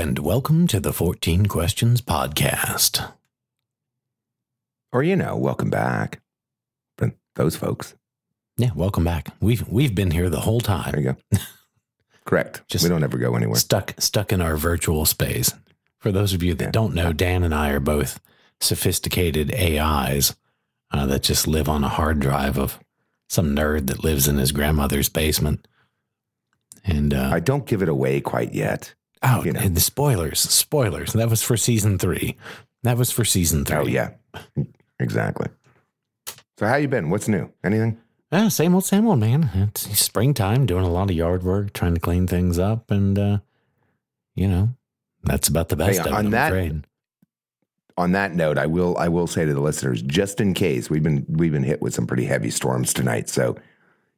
And welcome to the 14 Questions Podcast. Or, you know, welcome back. But those folks. Yeah, welcome back. We've we've been here the whole time. There you go. Correct. Just we don't ever go anywhere. Stuck stuck in our virtual space. For those of you that Yeah. don't know, Dan and I are both sophisticated AIs uh, that just live on a hard drive of some nerd that lives in his grandmother's basement. And uh, I don't give it away quite yet. Oh, you know. and the spoilers, spoilers. That was for season three. That was for season three. Oh, yeah. Exactly. So, how you been? What's new? Anything? Yeah, same old, same old, man. It's springtime, doing a lot of yard work, trying to clean things up, and uh, you know, that's about the best Hey, of it. on that- afraid. On that note, I will I will say to the listeners, just in case we've been we've been hit with some pretty heavy storms tonight. So,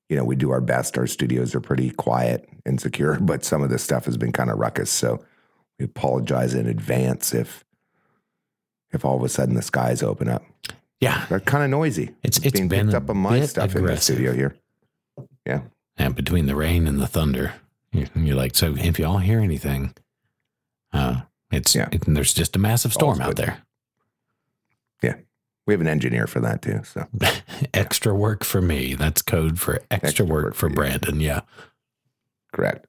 you know, we do our best. Our studios are pretty quiet and secure, but some of this stuff has been kind of ruckus. So we apologize in advance if if all of a sudden the skies open up. Yeah, They're kind of noisy. it's it's being been picked up on my stuff in the studio here. Yeah. And between the rain and the thunder, you're, you're like, so if y'all hear anything, uh, it's Yeah. it- there's just a massive storm All's out good. there. We have an engineer for that too. So extra work for me. That's code for extra, Extra work, work for for. Brandon. Yeah. correct.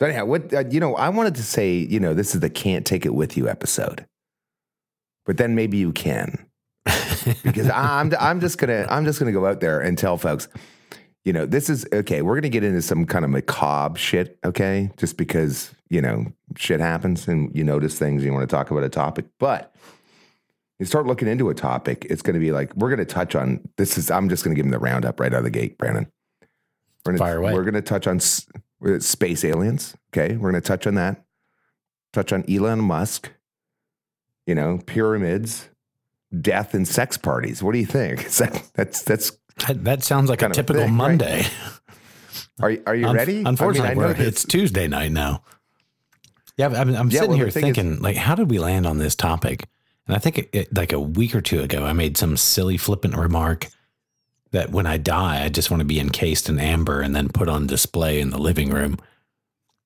So anyhow, what uh, you know, I wanted to say, you know, this is the can't take it with you episode, but then maybe you can because I'm I'm just gonna I'm just gonna go out there and tell folks, you know, this is okay. We're gonna get into some kind of macabre shit, okay? Just because you know shit happens and you notice things and you want to talk about a topic, but you start looking into a topic, it's going to be like we're going to touch on this. Is I'm just going to give them the roundup right out of the gate, Brandon. We're gonna, Fire away. We're going to touch on s- space aliens. Okay, we're going to touch on that. Touch on Elon Musk. You know, pyramids, death, and sex parties. What do you think? Is that, that's that's. That, that sounds like a of a typical thing, right? Monday. Are you- are you ready? Unfortunately, I mean, I know it's Tuesday night now. Yeah, I'm, I'm Yeah, sitting well, here the thing is- thinking, like, how did we land on this topic? And I think it, it, like a week or two ago, I made some silly flippant remark that when I die, I just want to be encased in amber and then put on display in the living room.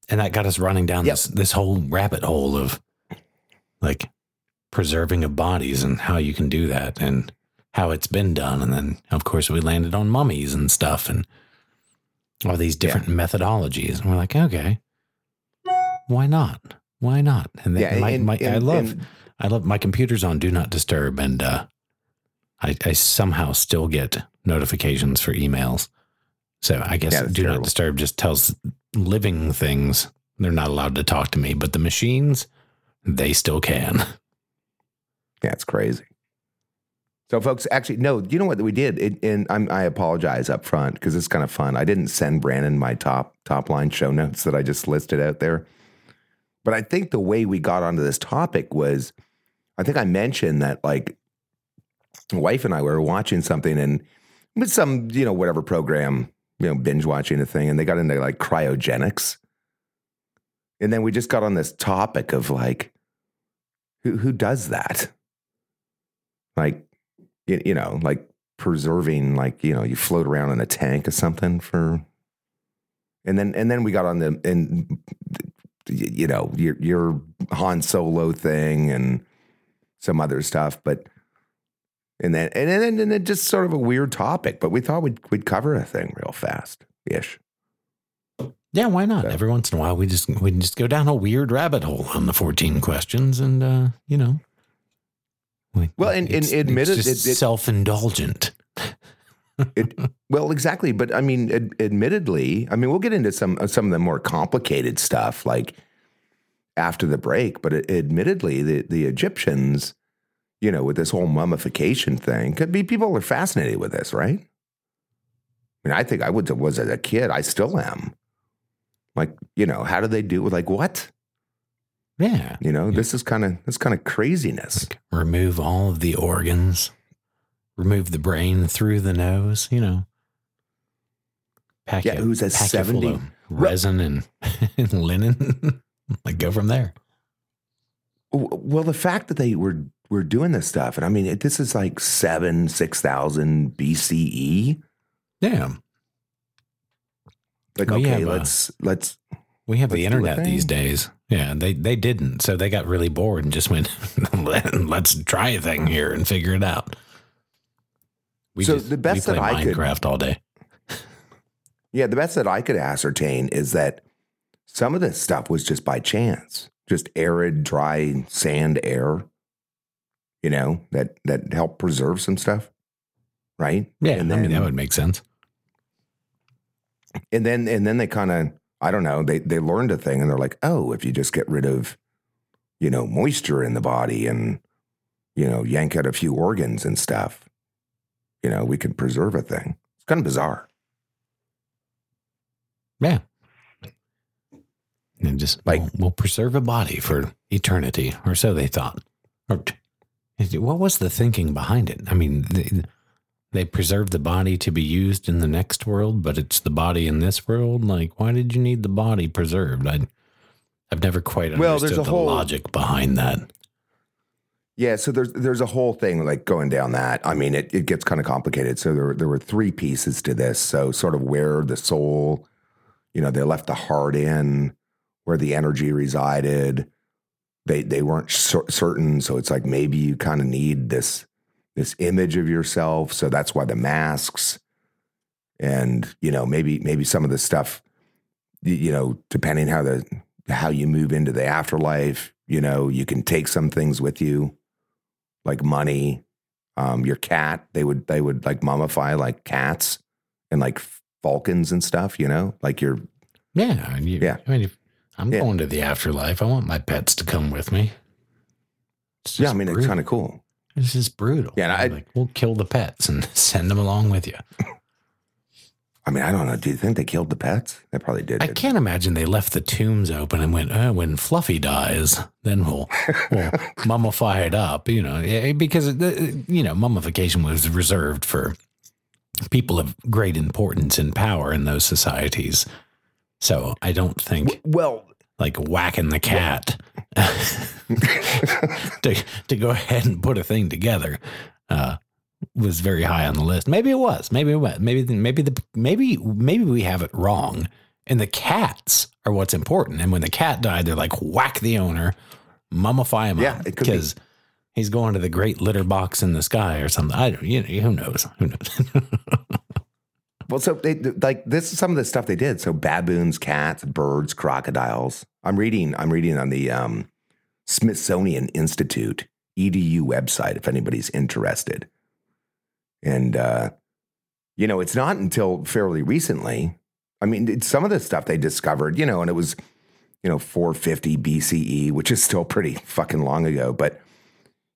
And that got us running down Yep. this this whole rabbit hole of like preserving of bodies and how you can do that and how it's been done. And then, of course, we landed on mummies and stuff and all these different methodologies. And we're like, okay, why not? Why not? And Yeah, my, and- my, I and- love, and- I love my computer's on do not disturb, and uh, I, I somehow still get notifications for emails. So I guess Yeah, that's do not disturb just tells living things they're not allowed to talk to me, but the machines they still can. It's crazy. So, folks, actually, no. You know what we did, it, and I'm, I apologize up front because it's kind of fun. I didn't send Brandon my top top line show notes that I just listed out there, but I think the way we got onto this topic was, I think I mentioned that like, wife and I were watching something and with some you know whatever program you know binge watching a thing, and they got into like cryogenics, and then we just got on this topic of like, who who does that? like you, you know like preserving like you know you float around in a tank or something for and then and then we got on the and you know your your Han Solo thing and some other stuff but and then and then and then just sort of a weird topic but we thought we'd we'd cover a thing real fast ish Yeah, why not? So- Every once in a while, we just we can just go down a weird rabbit hole on the fourteen questions, and uh, you know, we- Well, and- and it's- admit it's it- it- self indulgent. it, well, exactly. But I mean, ad- admittedly, I mean, we'll get into some uh, some of the more complicated stuff like after the break. But admittedly, the the Egyptians, you know, with this whole mummification thing, could be people are fascinated with this, right? I mean, I think I would was as a kid. I still am. Like, you know, how do they do? It? Like, what? Yeah, You know, this is kind of this kind of craziness. like remove all of the organs, remove the brain through the nose. You know, pack Yeah, you- who's a full 70 of resin and, and linen. like go from there. Well, the fact that they were were doing this stuff, and I mean, it, this is like seven, six thousand BCE. Damn. Like, We okay, have let's let's We have Let's the internet these days. Yeah, they they didn't. So they got really bored and just went, let's try a thing here and figure it out. We So just, the best that I could- Minecraft all day. Yeah, the best that I could ascertain is that some of this stuff was just by chance, just arid, dry sand air. You know that that helped preserve some stuff, right? Yeah, and I mean that would make sense. and then and then they kind of I don't know they they learned a thing and they're like, oh, if you just get rid of, you know, moisture in the body and you know yank out a few organs and stuff, you know, we can preserve a thing. It's kind of bizarre. Yeah. And just Like- we'll, we'll preserve a body for eternity, or so they thought. Or what was the thinking behind it? I mean, they, they preserve the body to be used in the next world, but it's the body in this world. Like, why did you need the body preserved? I, I've never quite understood Well, there's a the whole- logic behind that. Yeah, so there's there's a whole thing like going down that. I mean, it, it gets kind of complicated. So there there were three pieces to this. So sort of where the soul, you know, they left the heart in, where the energy resided. They they weren't cer- certain, so it's like maybe you kind of need this this image of yourself. So that's why the masks, and you know maybe maybe some of the stuff, you know, depending how the how you move into the afterlife, you know, you can take some things with you like money. Um, your cat, they would they would like mummify like cats and like falcons and stuff, you know, like your Yeah. and you- Yeah. I mean, if I'm Yeah. going to the afterlife, I want my pets to come with me. Yeah. I mean, it's kind of cool. It's just brutal. Yeah, and I- like we'll kill the pets and send them along with you. I mean, I don't know. Do you think they killed the pets? They probably did. I can't imagine they left the tombs open and went, oh, when Fluffy dies, then we'll, we'll mummify it up, you know, eh, because, uh, you know, mummification was reserved for people of great importance and power in those societies. So I don't think? Well, like whacking the cat to, to go ahead and put a thing together uh, was very high on the list. Maybe it was. Maybe it was. Maybe maybe the maybe maybe we have it wrong. And the cats are what's important. And when the cat died, they're like whack the owner, mummify him Yeah, be. because he's going to the great litter box in the sky or something. I don't. You know, who knows? Who knows? well, so they like this is some of the stuff they did. So baboons, cats, birds, crocodiles. I'm reading. I'm reading on the um, Smithsonian Institute edu website if anybody's interested. And uh, you know, it's not until fairly recently. I mean, some of the stuff they discovered, you know, and it was, you know, 450 BCE, which is still pretty fucking long ago. But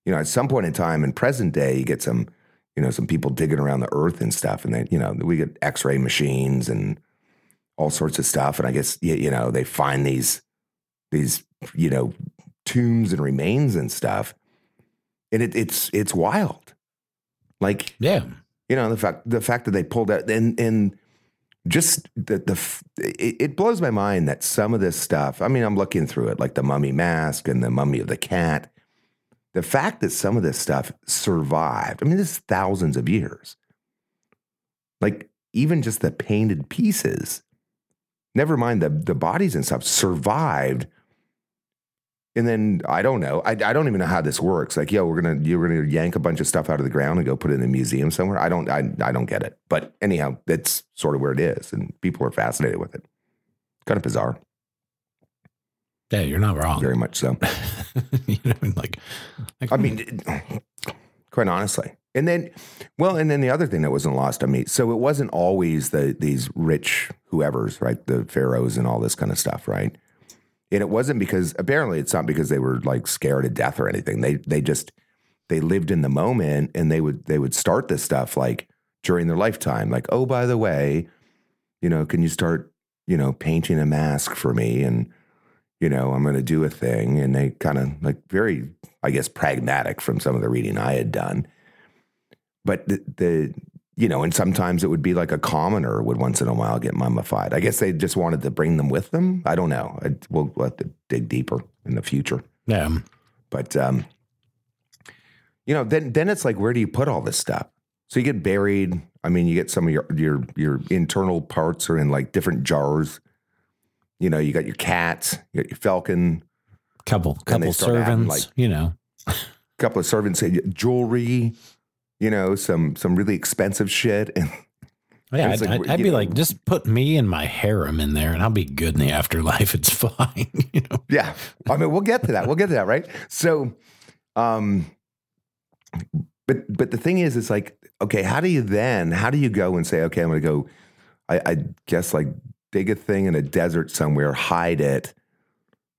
you know, at some point in time in present day, you get some, you know, some people digging around the earth and stuff, and they, you know, we get X-ray machines and all sorts of stuff. And I guess you, you know they find these these you know tombs and remains and stuff, and it, it's it's wild. Like yeah. you know the fact the fact that they pulled out and and just the the it, it blows my mind that some of this stuff. I mean, I'm looking through it like the mummy mask and the mummy of the cat. The fact that some of this stuff survived. I mean, this is thousands of years. Like even just the painted pieces. Never mind the the bodies and stuff survived. And then I don't know. I, I don't even know how this works. Like, yo, we're gonna you're gonna yank a bunch of stuff out of the ground and go put it in a museum somewhere. I don't I I don't get it. But anyhow, that's sort of where it is, and people are fascinated with it. Kind of bizarre, Yeah, you're not wrong. very much so. you know, like, like I mean, quite honestly. And then, well, and then the other thing that wasn't lost on me. So it wasn't always the these rich whoever's right, the pharaohs and all this kind of stuff, right? And it wasn't because apparently it's not because they were like scared to death or anything. They they just they lived in the moment and they would they would start this stuff like during their lifetime. Like, oh, by the way, you know, can you start, you know, painting a mask for me? And, you know, I'm gonna do a thing. And they kind of like very, I guess, pragmatic from some of the reading I had done. But the, the you know, and sometimes it would be like a commoner would once in a while get mummified. I guess they just wanted to bring them with them. I don't know. I, we'll, we'll have to dig deeper in the future. yeah. But um, you know, then then it's like, where do you put all this stuff? So you get buried. I mean, you get some of your your your internal parts are in like different jars. You know, you got your cats, you got your falcon, Couple couple servants, like- you know. a couple of servants, jewelry, you know, some some really expensive shit, and Yeah, I'd, like, I'd, I'd be know- like, just put me and my harem in there, and I'll be good in the afterlife. It's fine, you know. Yeah. I mean, we'll get to that. We'll get to that, right? So, um, but but the thing is, it's like, okay, how do you then? How do you go and say, okay, I'm going to go? I, I guess like dig a thing in a desert somewhere, hide it,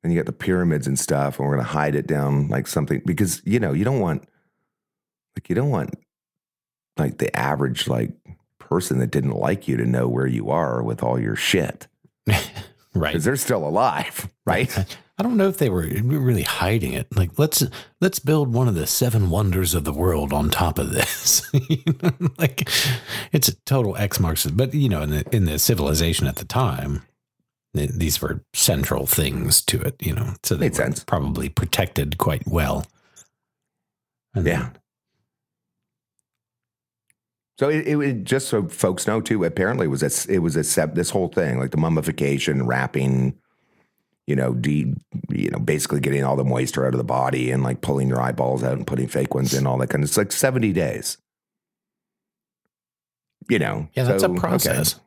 and you got the pyramids and stuff, and we're going to hide it down like something because you know you don't want like you don't want like the average like person that didn't like you to know where you are with all your shit Right. because they're still alive, right? I don't know if they were really hiding it. Like let's let's build one of the seven wonders of the world on top of this. You know, like it's a total X marks, but you know, in the in the civilization at the time, th- these were central things to it. You know, so they Made were sense. probably protected quite well. And Yeah. So it, it, it- just so folks know too. Apparently, it was a, it was a this whole thing like the mummification, wrapping, you know, de, you know, basically getting all the moisture out of the body and like pulling your eyeballs out and putting fake ones in, all that kind of. It's like seventy days. You know, Yeah, that's so, a okay. process.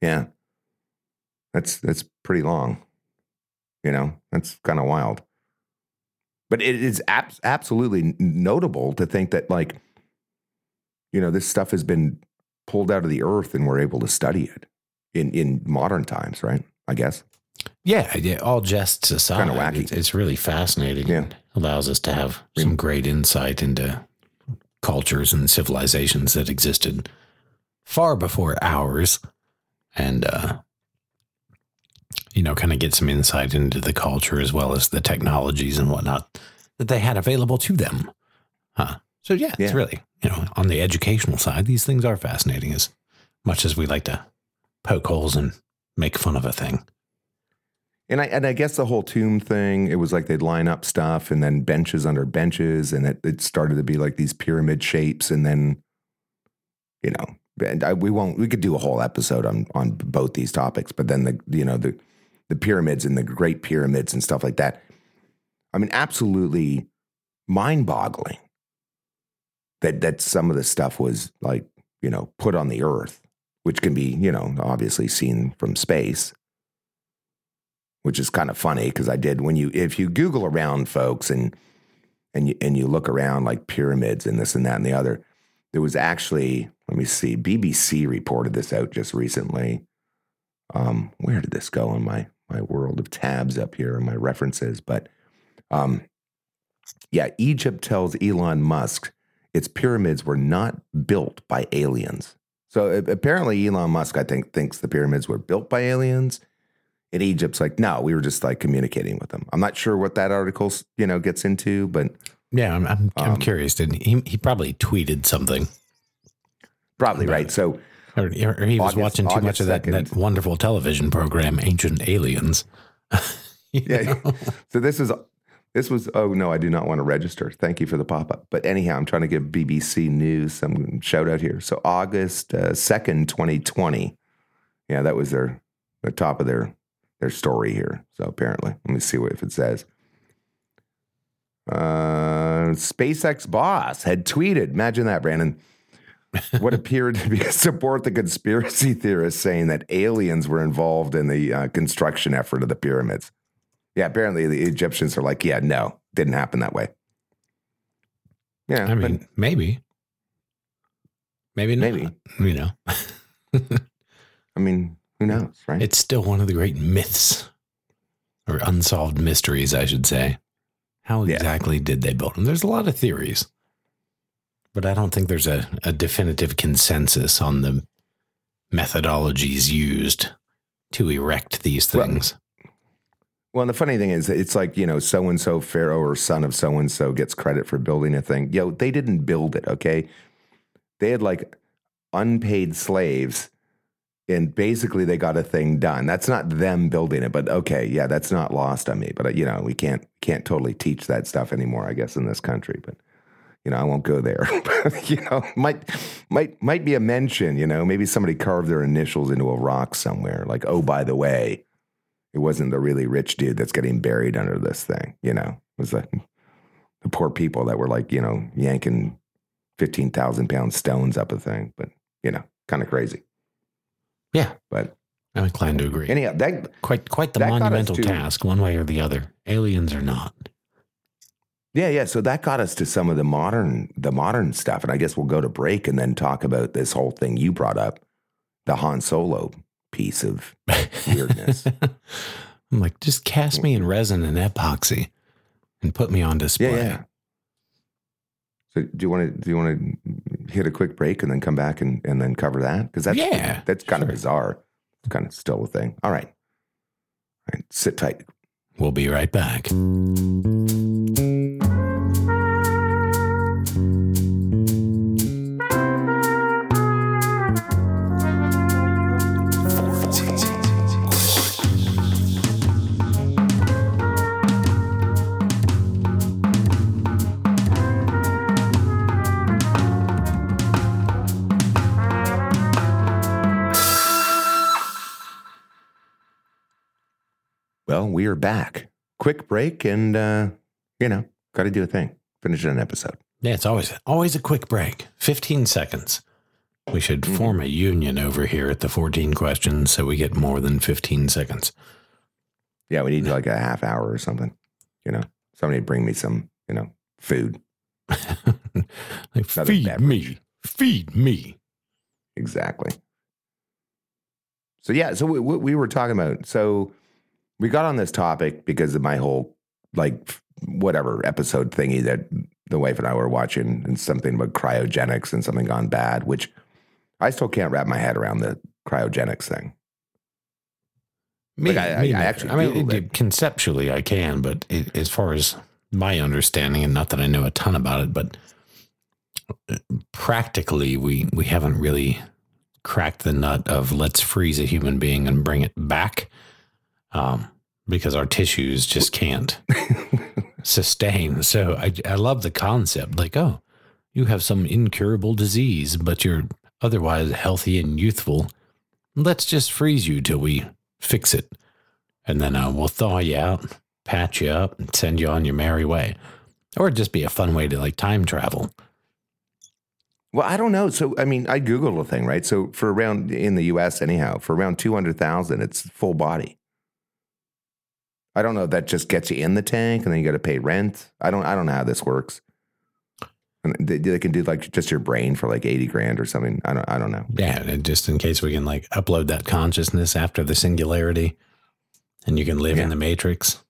Yeah, that's that's pretty long. You know, that's kind of wild. But it is abs- absolutely notable to think that, like, you know, this stuff has been pulled out of the earth and we're able to study it in in modern times, right? I guess. Yeah, yeah. All jests aside, Kinda wacky. It's, it's really fascinating. Yeah. It allows us to have some great insight into cultures and civilizations that existed far before ours, and uh, you know, kind of get some insight into the culture as well as the technologies and whatnot that they had available to them. Huh. So yeah, it's really you know on the educational side, these things are fascinating as much as we like to poke holes and make fun of a thing. And I and I guess the whole tomb thing, it was like they'd line up stuff and then benches under benches, and it, it started to be like these pyramid shapes, and then, you know, and I, we won't. We could do a whole episode on on both these topics, but then the you know the the pyramids and the Great Pyramids and stuff like that. I mean, absolutely mind boggling that that some of the stuff was like you know put on the Earth, which can be you know obviously seen from space which is kind of funny because I did when you if you Google around folks and and you and you look around like pyramids and this and that and the other, there was actually let me see BBC reported this out just recently. Um, where did this go in my my world of tabs up here and my references? But um, yeah, Egypt tells Elon Musk its pyramids were not built by aliens. So apparently, Elon Musk, I think, thinks the pyramids were built by aliens. And Egypt's like, no, we were just like communicating with them. I'm not sure what that article, you know, gets into, but Yeah, I'm I'm, I'm Um, curious. Did he? He probably tweeted something, probably right. it. So or, or he was watching too much August of that, that wonderful television program, Ancient Aliens. Yeah, know? so this is this was. Oh no, I do not want to register. Thank you for the pop up. But anyhow, I'm trying to give BBC News some shout out here. So August uh, second, 2020. Yeah, that was their the top of their their story here. So apparently, let me see what if it says. Uh, SpaceX boss had tweeted. Imagine that, Brandon. what appeared to be support the conspiracy theorists saying that aliens were involved in the uh, construction effort of the pyramids. Yeah, apparently the Egyptians are like, yeah, no, didn't happen that way. Yeah, I but- mean, maybe, maybe, not, Maybe. You know, I mean, who knows, right? it's still one of the great myths or unsolved mysteries, I should say. How Yeah. exactly did they build them? There's a lot of theories, but I don't think there's a, a definitive consensus on the methodologies used to erect these Well, things. Well, and the funny thing is, it's like, you know, so and so Pharaoh or son of so and so gets credit for building a thing. Yo, they didn't build it, okay? They had like unpaid slaves and basically they got a thing done. That's not them building it, but okay, yeah, that's not lost on me. But uh, you know, we can't can't totally teach that stuff anymore, I guess, in this country. But you know, I won't go there. But, you know, might might might be a mention. You know, maybe somebody carved their initials into a rock somewhere. Like, oh, by the way, It wasn't the really rich dude that's getting buried under this thing. You know, it was the the poor people that were like you know yanking fifteen thousand pound stones up a thing. But you know, kind of crazy. Yeah. But I'm inclined to agree. anyhow, that quite quite the monumental to- task, one way or the other. Aliens or not. Yeah, yeah. So that got us to some of the modern the modern stuff. And I guess we'll go to break and then talk about this whole thing you brought up, the Han Solo piece of weirdness. I'm like, just cast me in resin and epoxy and put me on display. yeah, yeah. So do you want to do you want to hit a quick break and then come back and, and then cover that? Because that's Yeah, that's kind sure. of bizarre. It's kind of still a thing. All right. All right. Sit tight. We'll be right back. We are back. Quick break and uh, you know, gotta do a thing. Finish an episode. Yeah, it's always always a quick break. 15 seconds. We should Mhm. form a union over here at the 14 questions so we get more than 15 seconds. Yeah, we need like a half hour or something. You know, somebody bring me some, you know, food. like, feed beverage. me. Feed me. Exactly. So yeah, so we we were talking about. So we got on this topic because of my whole like whatever episode thingy that the wife and I were watching, and something about cryogenics and something gone bad, which I still can't wrap my head around the cryogenics thing. Me, Like, I- I- me I neither. actually I mean, it- it. conceptually, I can, but it, as far as my understanding, and not that I know a ton about it, but uh, practically, we we haven't really cracked the nut of let's freeze a human being and bring it back, um, because our tissues just can't sustain. So I I love the concept, like oh, you have some incurable disease, but you're otherwise healthy and youthful. Let's just freeze you till we fix it. And then uh, we'll thaw you out, patch you up, and send you on your merry way. Or just be a fun way to like time travel. Well, I don't know. So, I mean, I Googled a thing, right? So, for around in the US, anyhow, for around 200,000, it's full body. I don't know if that just gets you in the tank and then you got to pay rent. I don't, I don't know how this works. And they, they can do like just your brain for like 80 grand or something. I don't, I don't know. Yeah, and just in case we can like upload that consciousness after the singularity and you can live Yeah. in the matrix.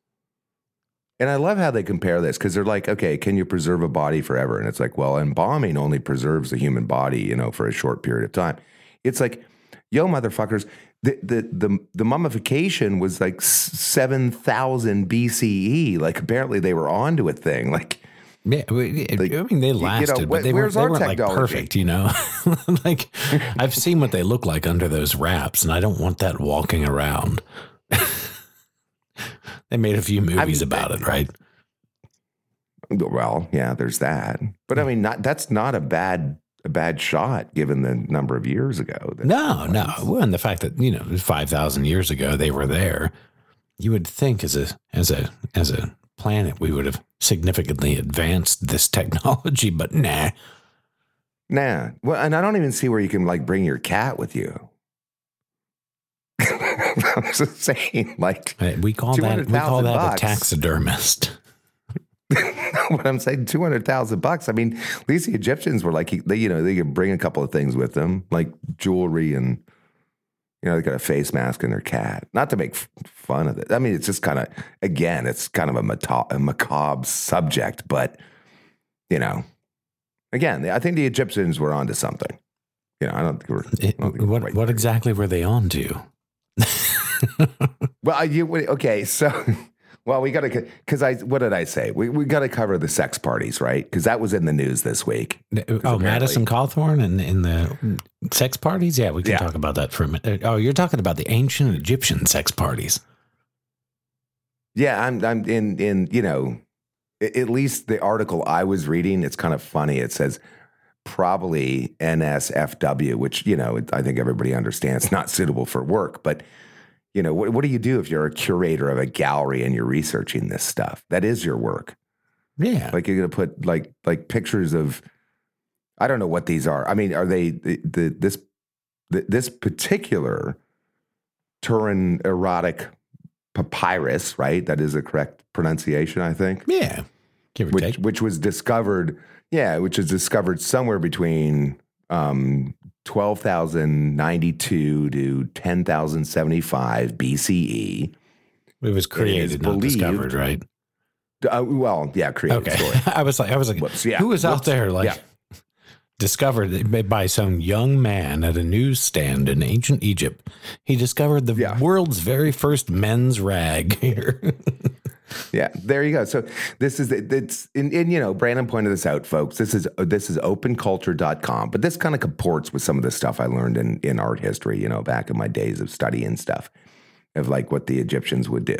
And I love how they compare this because they're like, okay, can you preserve a body forever? And it's like, well, embalming only preserves the human body, you know, for a short period of time. It's like, yo, motherfuckers, the the the, the mummification was like seven thousand BCE. Like apparently they were onto a thing. Like, Yeah, I mean they know, lasted, wh- but they where's weren't, they weren't like perfect, you know. like I've seen what they look like under those wraps, and I don't want that walking around. they made a few movies mean, about it, right? well, yeah, there's that. But I mean, not that's not a bad a bad shot given the number of years ago. No, no. Well, and the fact that you know, five thousand years ago they were there, you would think as a as a as a planet we would have significantly advanced this technology, but nah. Nah. Well, and I don't even see where you can like bring your cat with you. I'm just saying, like, We call that we call that bucks. a taxidermist. what I'm saying, two hundred thousand bucks. I mean, at least the Egyptians were like, they, you know, they could bring a couple of things with them, like jewelry and, you know, they got a face mask and their cat. Not to make f- fun of it. I mean, it's just kind of, again, it's kind of a, a macabre subject, but, you know, again, I think the Egyptians were onto something. You know, I don't think we're. It- don't think what quite what exactly were they on to? Well, you okay? So, well, we got to because I what did I say? We we got to cover the sex parties, right? Because that was in the news this week. Uh, oh, Madison Cawthorn and in the sex parties? Yeah, we can Yeah. talk about that for a minute. Uh, oh, you're talking about the ancient Egyptian sex parties. Yeah, I'm I'm in in you know, at least the article I was reading. It's kind of funny. It says probably NSFW, which you know I think everybody understands not suitable for work, but you know, what, what do you do if you're a curator of a gallery and you're researching this stuff? That is your work. Yeah. Like you're going to put like like pictures of I don't know what these are. I mean, are they the, the this the, this particular Turin erotic papyrus, right? That is a correct pronunciation, I think. yeah. Give or Which take. which was discovered, yeah, which was discovered somewhere between um 12,092 to 10,075 BCE. It was created, not believed- discovered, right? Uh, well, yeah, created. Okay. I was like, I was like, Whoops, yeah. who was out there like Yeah. discovered by some young man at a newsstand in ancient Egypt? He discovered the Yeah. world's very first men's rag here. Yeah, there you go. So this is it's and, and you know Brandon pointed this out, folks. This is this is openculture.com, but this kind of comports with some of the stuff I learned in in art history, you know, back in my days of studying stuff of like what the Egyptians would do.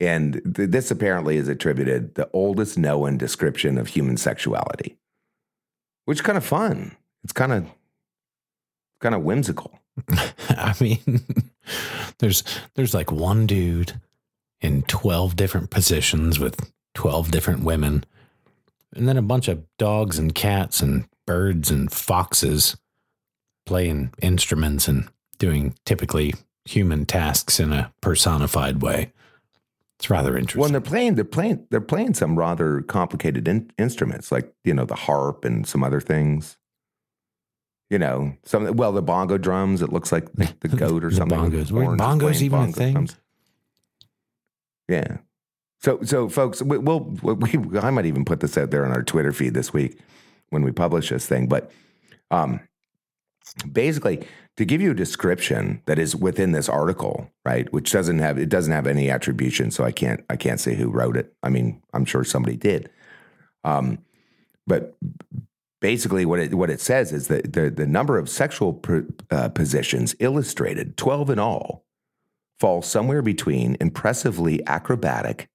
And th- this apparently is attributed the oldest known description of human sexuality, which is kind of fun. It's kind of kind of whimsical. I mean, there's there's like one dude in 12 different positions with 12 different women and then a bunch of dogs and cats and birds and foxes playing instruments and doing typically human tasks in a personified way. It's rather interesting. and they're playing, they're playing, they're playing some rather complicated in, instruments, like you know the harp and some other things. You know, some well, the bongo drums. It looks like the, the goat or The something. bongos. Were bongos even a bongo thing? drums. Yeah. So, so folks, we, we'll we, I might even put this out there on our Twitter feed this week when we publish this thing. But um, basically, to give you a description that is within this article, right, which doesn't have it doesn't have any attribution, so I can't I can't say who wrote it. I mean, I'm sure somebody did. Um, but basically, what it what it says is that the the number of sexual per, uh, positions illustrated, twelve in all, fall somewhere between impressively acrobatic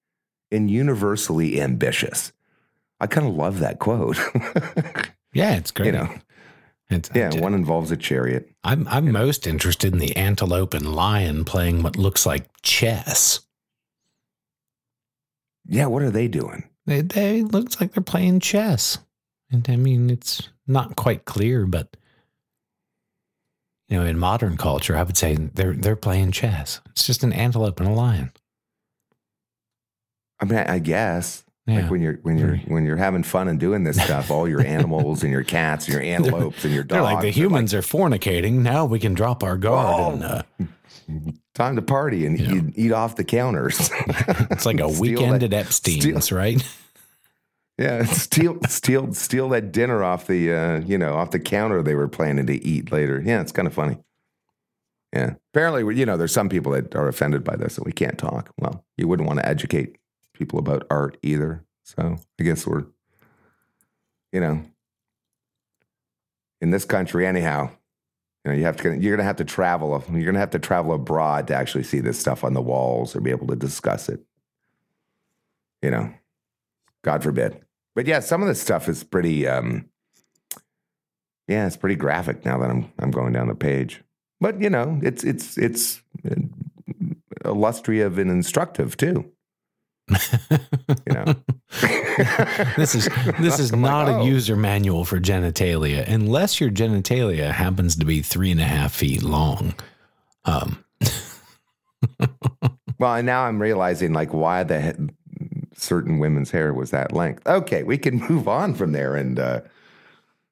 and universally ambitious. I kind of love that quote. yeah, it's great. you know, It's, yeah, one involves a chariot. I'm I'm most interested in the antelope and lion playing what looks like chess. Yeah, what are they doing? They they looks like they're playing chess. And I mean it's not quite clear, but you know, in modern culture, I would say they're they're playing chess. It's just an antelope and a lion. I mean, I, I guess Yeah. like when you're when you're when you're having fun and doing this stuff, all your animals and your cats and your antelopes and your dogs. they're like the are humans are fornicating. Now we can drop our guard and uh, time to party and eat, eat off the counters. it's like a weekend that- at Epstein's, right? Yeah, steal steal steal that dinner off the uh, you know off the counter they were planning to eat later. Yeah, it's kind of funny. Yeah, apparently you know there's some people that are offended by this and we can't talk. Well, you wouldn't want to educate people about art either. So I guess we're you know in this country anyhow. You know, you have to you're gonna have to travel. You're gonna have to travel abroad to actually see this stuff on the walls or be able to discuss it. You know, God forbid. But yeah, some of this stuff is pretty. Um, yeah, it's pretty graphic now that I'm I'm going down the page. But you know, it's it's it's uh, illustrative and instructive too. You know, this is this is I'm like, not oh. a user manual for genitalia unless your genitalia happens to be three and a half feet long. Um, Well, and now I'm realizing like why the he- certain women's hair was that length. Okay, we can move on from there. And uh,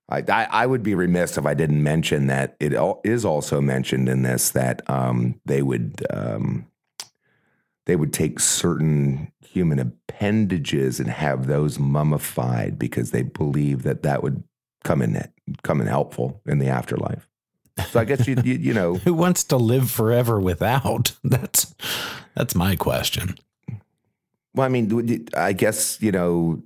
I, I, I would be remiss if I didn't mention that it is also mentioned in this that um, they would um, they would take certain human appendages and have those mummified because they believe that that would come in come in helpful in the afterlife. So I guess you you, you know who wants to live forever without? That's that's my question. Well, I mean, I guess you know,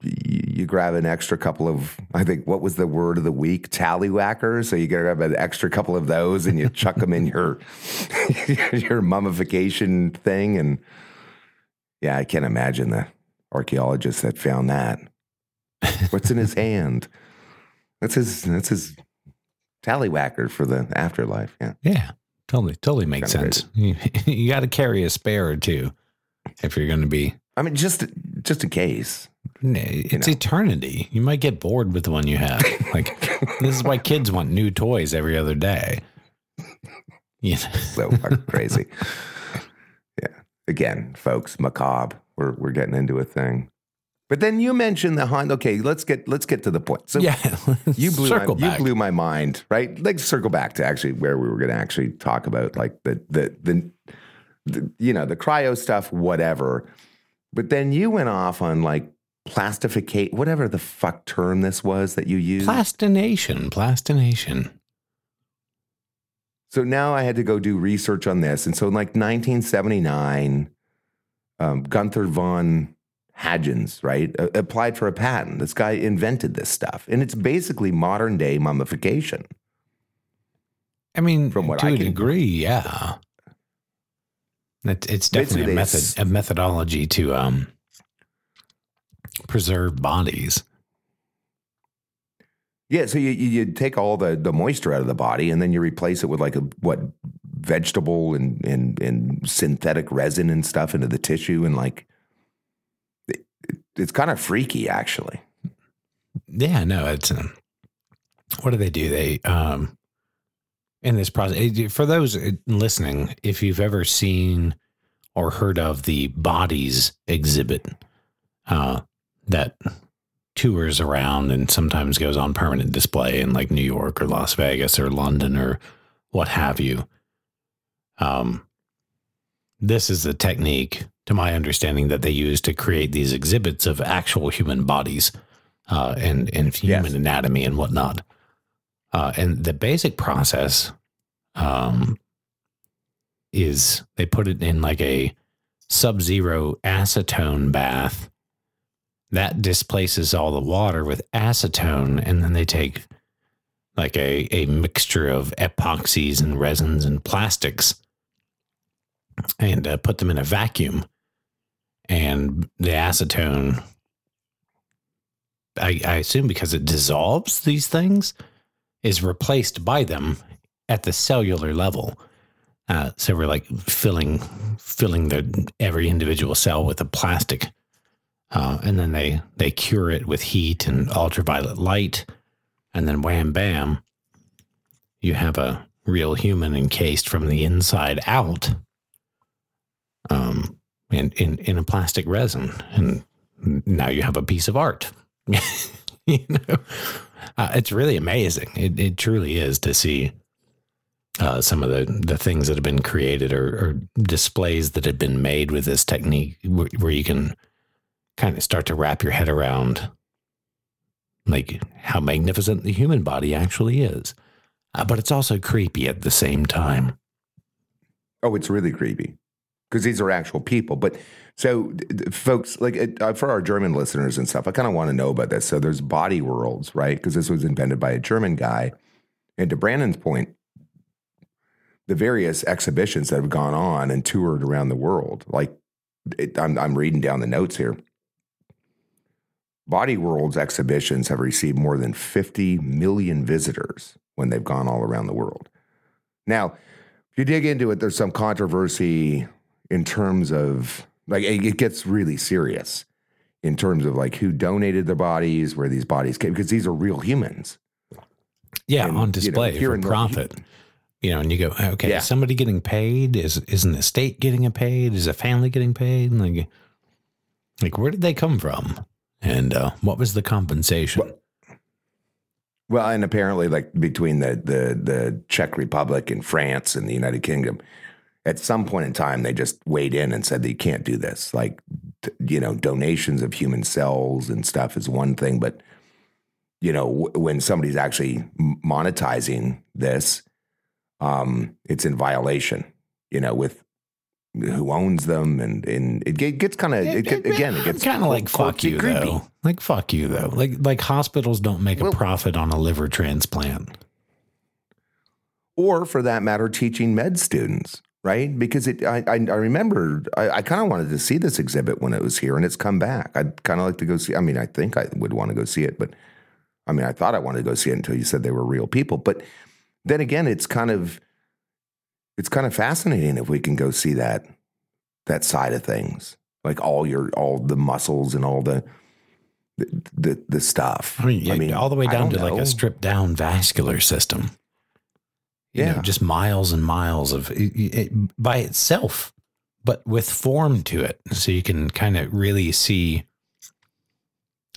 you, grab an extra couple of. I think what was the word of the week? Tallywhackers. So you grab an extra couple of those and you chuck them in your your mummification thing, and yeah, I can't imagine the archaeologist that found that. What's in his hand? That's his. That's his tallywhacker for the afterlife. Yeah. Yeah, totally, totally makes sense. You, you got to carry a spare or two if you're going to be. I mean, just just in case. It's know. eternity. You might get bored with the one you have. Like this is why kids want new toys every other day. You know? So crazy. Yeah. Again, folks, macabre. We're we're getting into a thing. But then you mentioned the Honda. Okay, let's get let's get to the point. So yeah, you blew circle my, back. you blew my mind, right? Like circle back to actually where we were going to actually talk about like the, the the the you know the cryo stuff, whatever. But then you went off on like plastificate, whatever the fuck term this was that you used. Plastination, plastination. So now I had to go do research on this. And so in like 1979, um, Gunther von Hagens, right, uh, applied for a patent. This guy invented this stuff. And it's basically modern day mummification. I mean, From what to I a can- degree, yeah. It, it's definitely a method, a methodology to um preserve bodies. Yeah, so you, you you take all the, the moisture out of the body and then you replace it with like a what vegetable and, and and synthetic resin and stuff into the tissue and like it, it's kind of freaky actually. Yeah, no, it's um, what do they do? They um in this process for those listening, if you've ever seen or heard of the bodies exhibit uh that tours around and sometimes goes on permanent display in like New York or Las Vegas or London or what have you. Um this is the technique to my understanding that they use to create these exhibits of actual human bodies uh, and and human Yes. anatomy and whatnot. Uh, and the basic process um, is they put it in like a sub-zero acetone bath that displaces all the water with acetone, and then they take like a a mixture of epoxies and resins and plastics and uh, put them in a vacuum, and the acetone I, I assume because it dissolves these things, is replaced by them at the cellular level. Uh, so we're like filling filling the every individual cell with a plastic, uh, and then they they cure it with heat and ultraviolet light, and then wham bam, you have a real human encased from the inside out, um, in in in a plastic resin, and now you have a piece of art. you know, uh, it's really amazing. It, it truly is to see uh, some of the, the things that have been created or, or displays that have been made with this technique where, where you can kind of start to wrap your head around like how magnificent the human body actually is. Uh, but it's also creepy at the same time. Oh, it's really creepy because these are actual people. But so, folks, like uh, for our German listeners and stuff, I kind of want to know about this. So, there's body worlds, right? Because this was invented by a German guy. And to Brandon's point, the various exhibitions that have gone on and toured around the world, like it, I'm, I'm reading down the notes here. Body Worlds exhibitions have received more than 50 million visitors when they've gone all around the world. Now, if you dig into it, there's some controversy in terms of like it gets really serious in terms of like who donated their bodies, where these bodies came, because these are real humans. Yeah, And, on you know, display for North- profit. You know, and you go, okay, Yeah. is somebody getting paid? Is isn't the state getting a paid? Is a family getting paid? Like, like where did they come from? And uh, what was the compensation? Well, and apparently, like between the the the Czech Republic and France and the United Kingdom, at some point in time, they just weighed in and said that you can't do this. Like, you know, donations of human cells and stuff is one thing, but you know, w- when somebody's actually monetizing this, um, it's in violation. You know, with who owns them, and and it gets kind of again, it gets kind of like fuck you creepy. though. Like fuck you though. Like like hospitals don't make Well- a profit on a liver transplant. or for that matter, teaching med students, right? Because it, I, I, I remember, I, I kind of wanted to see this exhibit when it was here, and it's come back. I'd kind of like to go see. I mean, I think I would want to go see it, but I mean, I thought I wanted to go see it until you said they were real people. But then again, it's kind of it's kind of fascinating if we can go see that that side of things, like all your all the muscles and all the the the, the stuff. I mean, yeah, all the way down to don't like a stripped down vascular system. You know, Yeah. just miles and miles of it, it, by itself, but with form to it. So you can kind of really see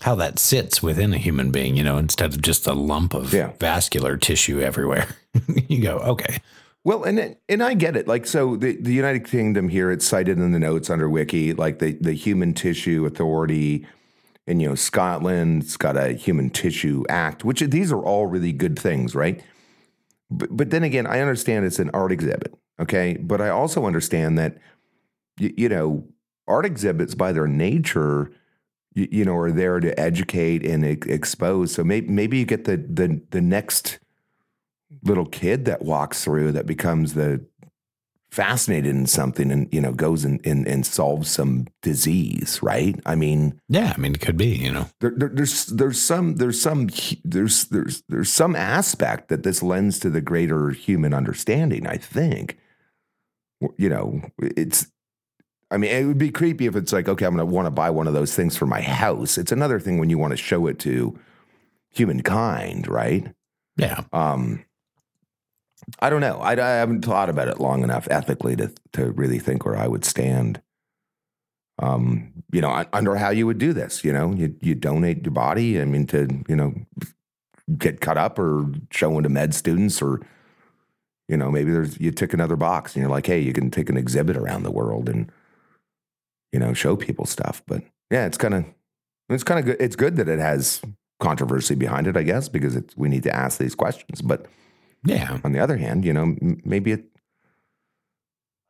how that sits within a human being, you know, instead of just a lump of Yeah. vascular tissue everywhere. you go, okay. Well, and it, and I get it. Like, so the, the United Kingdom here, it's cited in the notes under Wiki, like the, the Human Tissue Authority, and you know Scotland's got a Human Tissue Act, which these are all really good things, right? But but then again, I understand it's an art exhibit, okay? But I also understand that you, you know art exhibits by their nature, you, you know, are there to educate and expose. So maybe maybe you get the the the next little kid that walks through that becomes the fascinated in something and you know goes and, and, and solves some disease right i mean Yeah. I mean, it could be, you know, there, there, there's there's some there's some there's there's there's some aspect that this lends to the greater human understanding i think you know it's i mean it would be creepy if it's like okay i'm going to want to buy one of those things for my house it's another thing when you want to show it to humankind right yeah. um, I don't know. I, I haven't thought about it long enough ethically to to really think where I would stand. Um, you know, under how you would do this. You know, you you donate your body. I mean, to you know, get cut up or show to med students or. You know, maybe there's you tick another box and you're like, hey, you can take an exhibit around the world and, you know, show people stuff. But yeah, it's kind of it's kind of good. It's good that it has controversy behind it, I guess, because we need to ask these questions. But Yeah. on the other hand, you know, maybe it,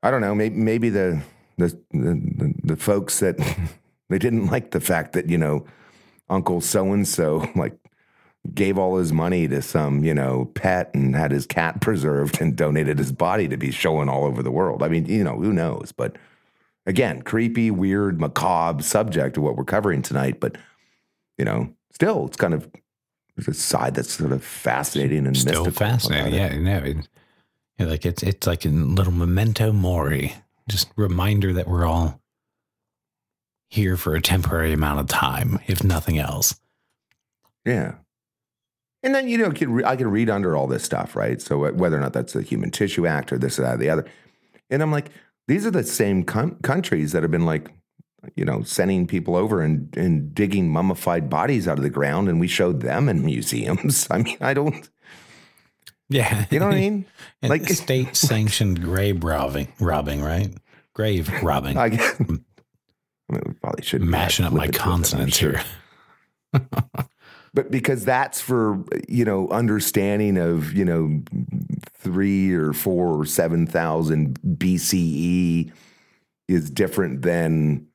I don't know, maybe, maybe the, the, the, the, folks that they didn't like the fact that, you know, Uncle so and so like gave all his money to some, you know, pet and had his cat preserved and donated his body to be shown all over the world. I mean, you know, who knows? But again, creepy, weird, macabre subject of what we're covering tonight. But, you know, still, it's kind of there's a side that's sort of fascinating and Still fascinating. it. Yeah. No, it, yeah, like it's, it's like a little memento mori, just reminder that we're all here for a temporary amount of time, if nothing else. Yeah. And then, you know, I can read under all this stuff, right? So whether or not that's the Human Tissue Act or this or that or the other. And I'm like, these are the same com- countries that have been like, you know, sending people over and, and digging mummified bodies out of the ground. And we showed them in museums. I mean, I don't, Yeah. you know what I mean? And Like- state sanctioned grave robbing, robbing, right? Grave robbing. I, guess- I mean, we probably should Mashing up my consonants here. but because that's for you know understanding of you know three or four or seven thousand BCE is different than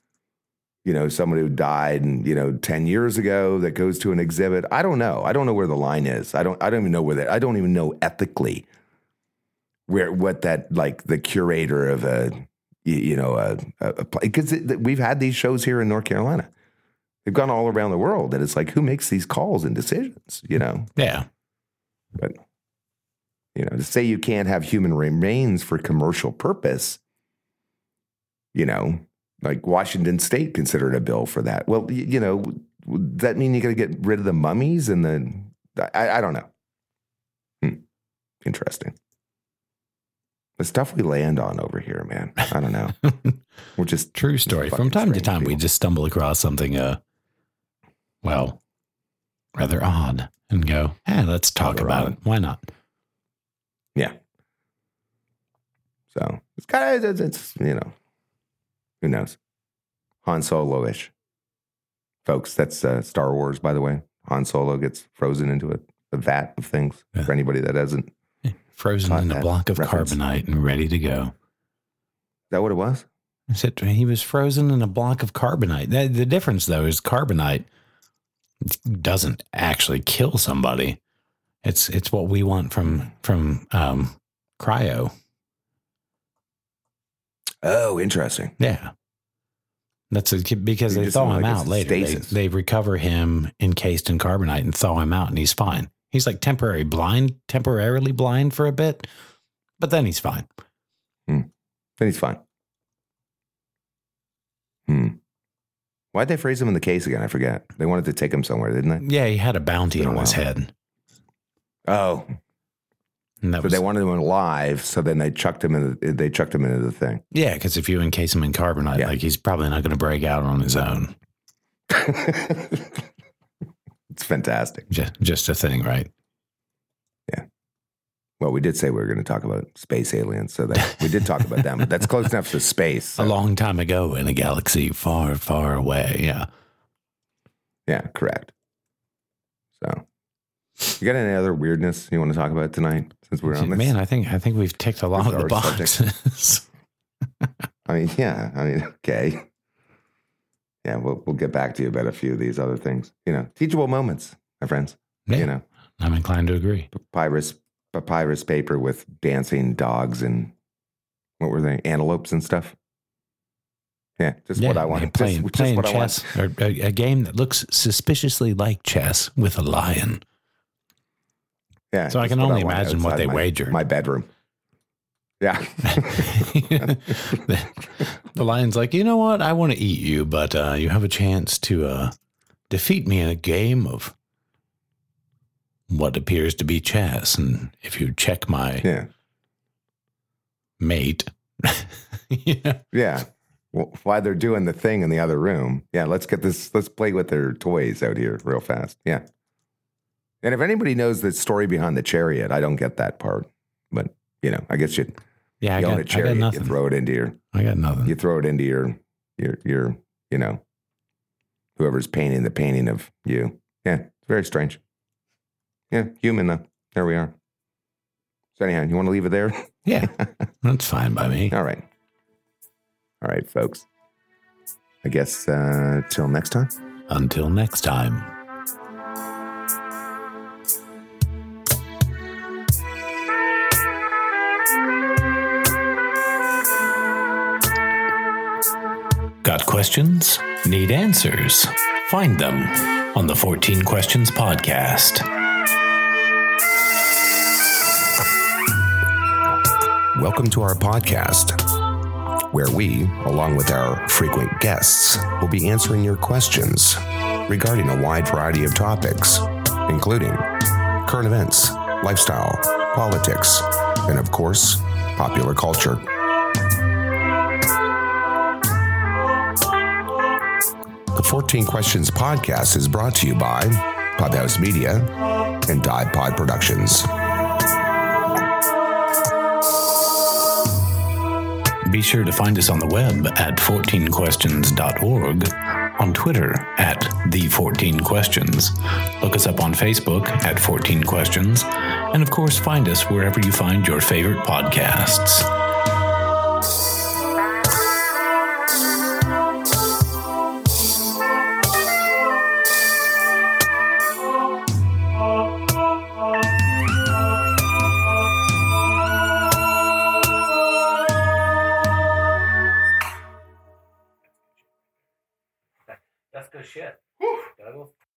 you know somebody who died and you know ten years ago that goes to an exhibit. I don't know. I don't know where the line is. I don't. I don't even know where that. I don't even know ethically where what that like the curator of a you, you know a because we've had these shows here in North Carolina. They've gone all around the world, and it's like, who makes these calls and decisions? You know, Yeah. but you know, to say you can't have human remains for commercial purpose, you know, like Washington State considered a bill for that. Well, y- you know, would that mean you got to get rid of the mummies and the? I, I don't know. Hmm. Interesting. The stuff we land on over here, man. I don't know. We're just True story. From time to time, we just stumble across something, uh, well, rather odd and go, hey, let's talk Rather about odd. it. Why not? Yeah. So it's kind of it's, it's you know, who knows? Han Solo ish, folks. That's uh, Star Wars, by the way. Han Solo gets frozen into a, a vat of things. Yeah. For anybody that hasn't, is Frozen in a block of reference. carbonite and ready to go. that what it was? I said he was frozen in a block of carbonite. The, the difference, though, is carbonite doesn't actually kill somebody. It's it's what we want from from um, cryo. Oh, interesting. Yeah, that's a, because they thaw him guess out later. They, they recover him encased in carbonite and thaw him out, and he's fine. He's like temporary blind, temporarily blind for a bit, but then he's fine. Then he's fine. Hmm. Why'd they freeze him in the case again? I forget. They wanted to take him somewhere, didn't they? Yeah, he had a bounty on his head. Oh, that but was, they wanted him alive, so then they chucked him in. The, they chucked him into the thing. yeah, because if you encase him in carbonite, Yeah. like he's probably not going to break out on his own. it's fantastic. Just, just a thing, right? Yeah. Well, we did say we were going to talk about space aliens, so that we did talk about them. But that's close enough to space. so- A long time ago in a galaxy far, far away. Yeah. Yeah, correct. So, you got any other weirdness you want to talk about tonight? Since we're on this, Man, I think I think we've ticked a lot of the boxes. I mean, yeah, I mean, okay, yeah, we'll we'll get back to you about a few of these other things. You know, teachable moments, my friends. Yeah, You know, I'm inclined to agree. papyrus papyrus paper with dancing dogs and what were they, antelopes and stuff. Yeah, just what I want. Just, Playing, just playing want. chess, or a, a game that looks suspiciously like chess with a lion. Yeah, So I can only imagine what they my, wagered. My bedroom. Yeah. the, the lion's like, you know what? I want to eat you, but uh, you have a chance to uh, defeat me in a game of what appears to be chess. And if you check my yeah. mate, you know, Yeah. Well, while they're doing the thing in the other room, yeah, let's get this, let's play with their toys out here real fast. Yeah. And if anybody knows the story behind the chariot, I don't get that part. But, you know, I guess you, yeah, I you own got, a I got chariot, you throw it into your, I got nothing. you throw it into your, your, your, you know, whoever's painting the painting of you. Yeah. It's very strange. Yeah. Human though. There we are. So anyhow, you want to leave it there? Yeah, that's fine by me. All right. All right, folks. I guess uh, till next time. Until next time. Got questions? Need answers? Find them on the 14 Questions Podcast. Welcome to our podcast, where we, along with our frequent guests, will be answering your questions regarding a wide variety of topics, including current events, lifestyle, politics, and of course, popular culture. The 14 Questions podcast is brought to you by Podhouse Media and Dive Pod Productions. Be sure to find us on the web at 14questions.org, on Twitter at the14questions. Look us up on Facebook at 14 Questions, and of course, find us wherever you find your favorite podcasts.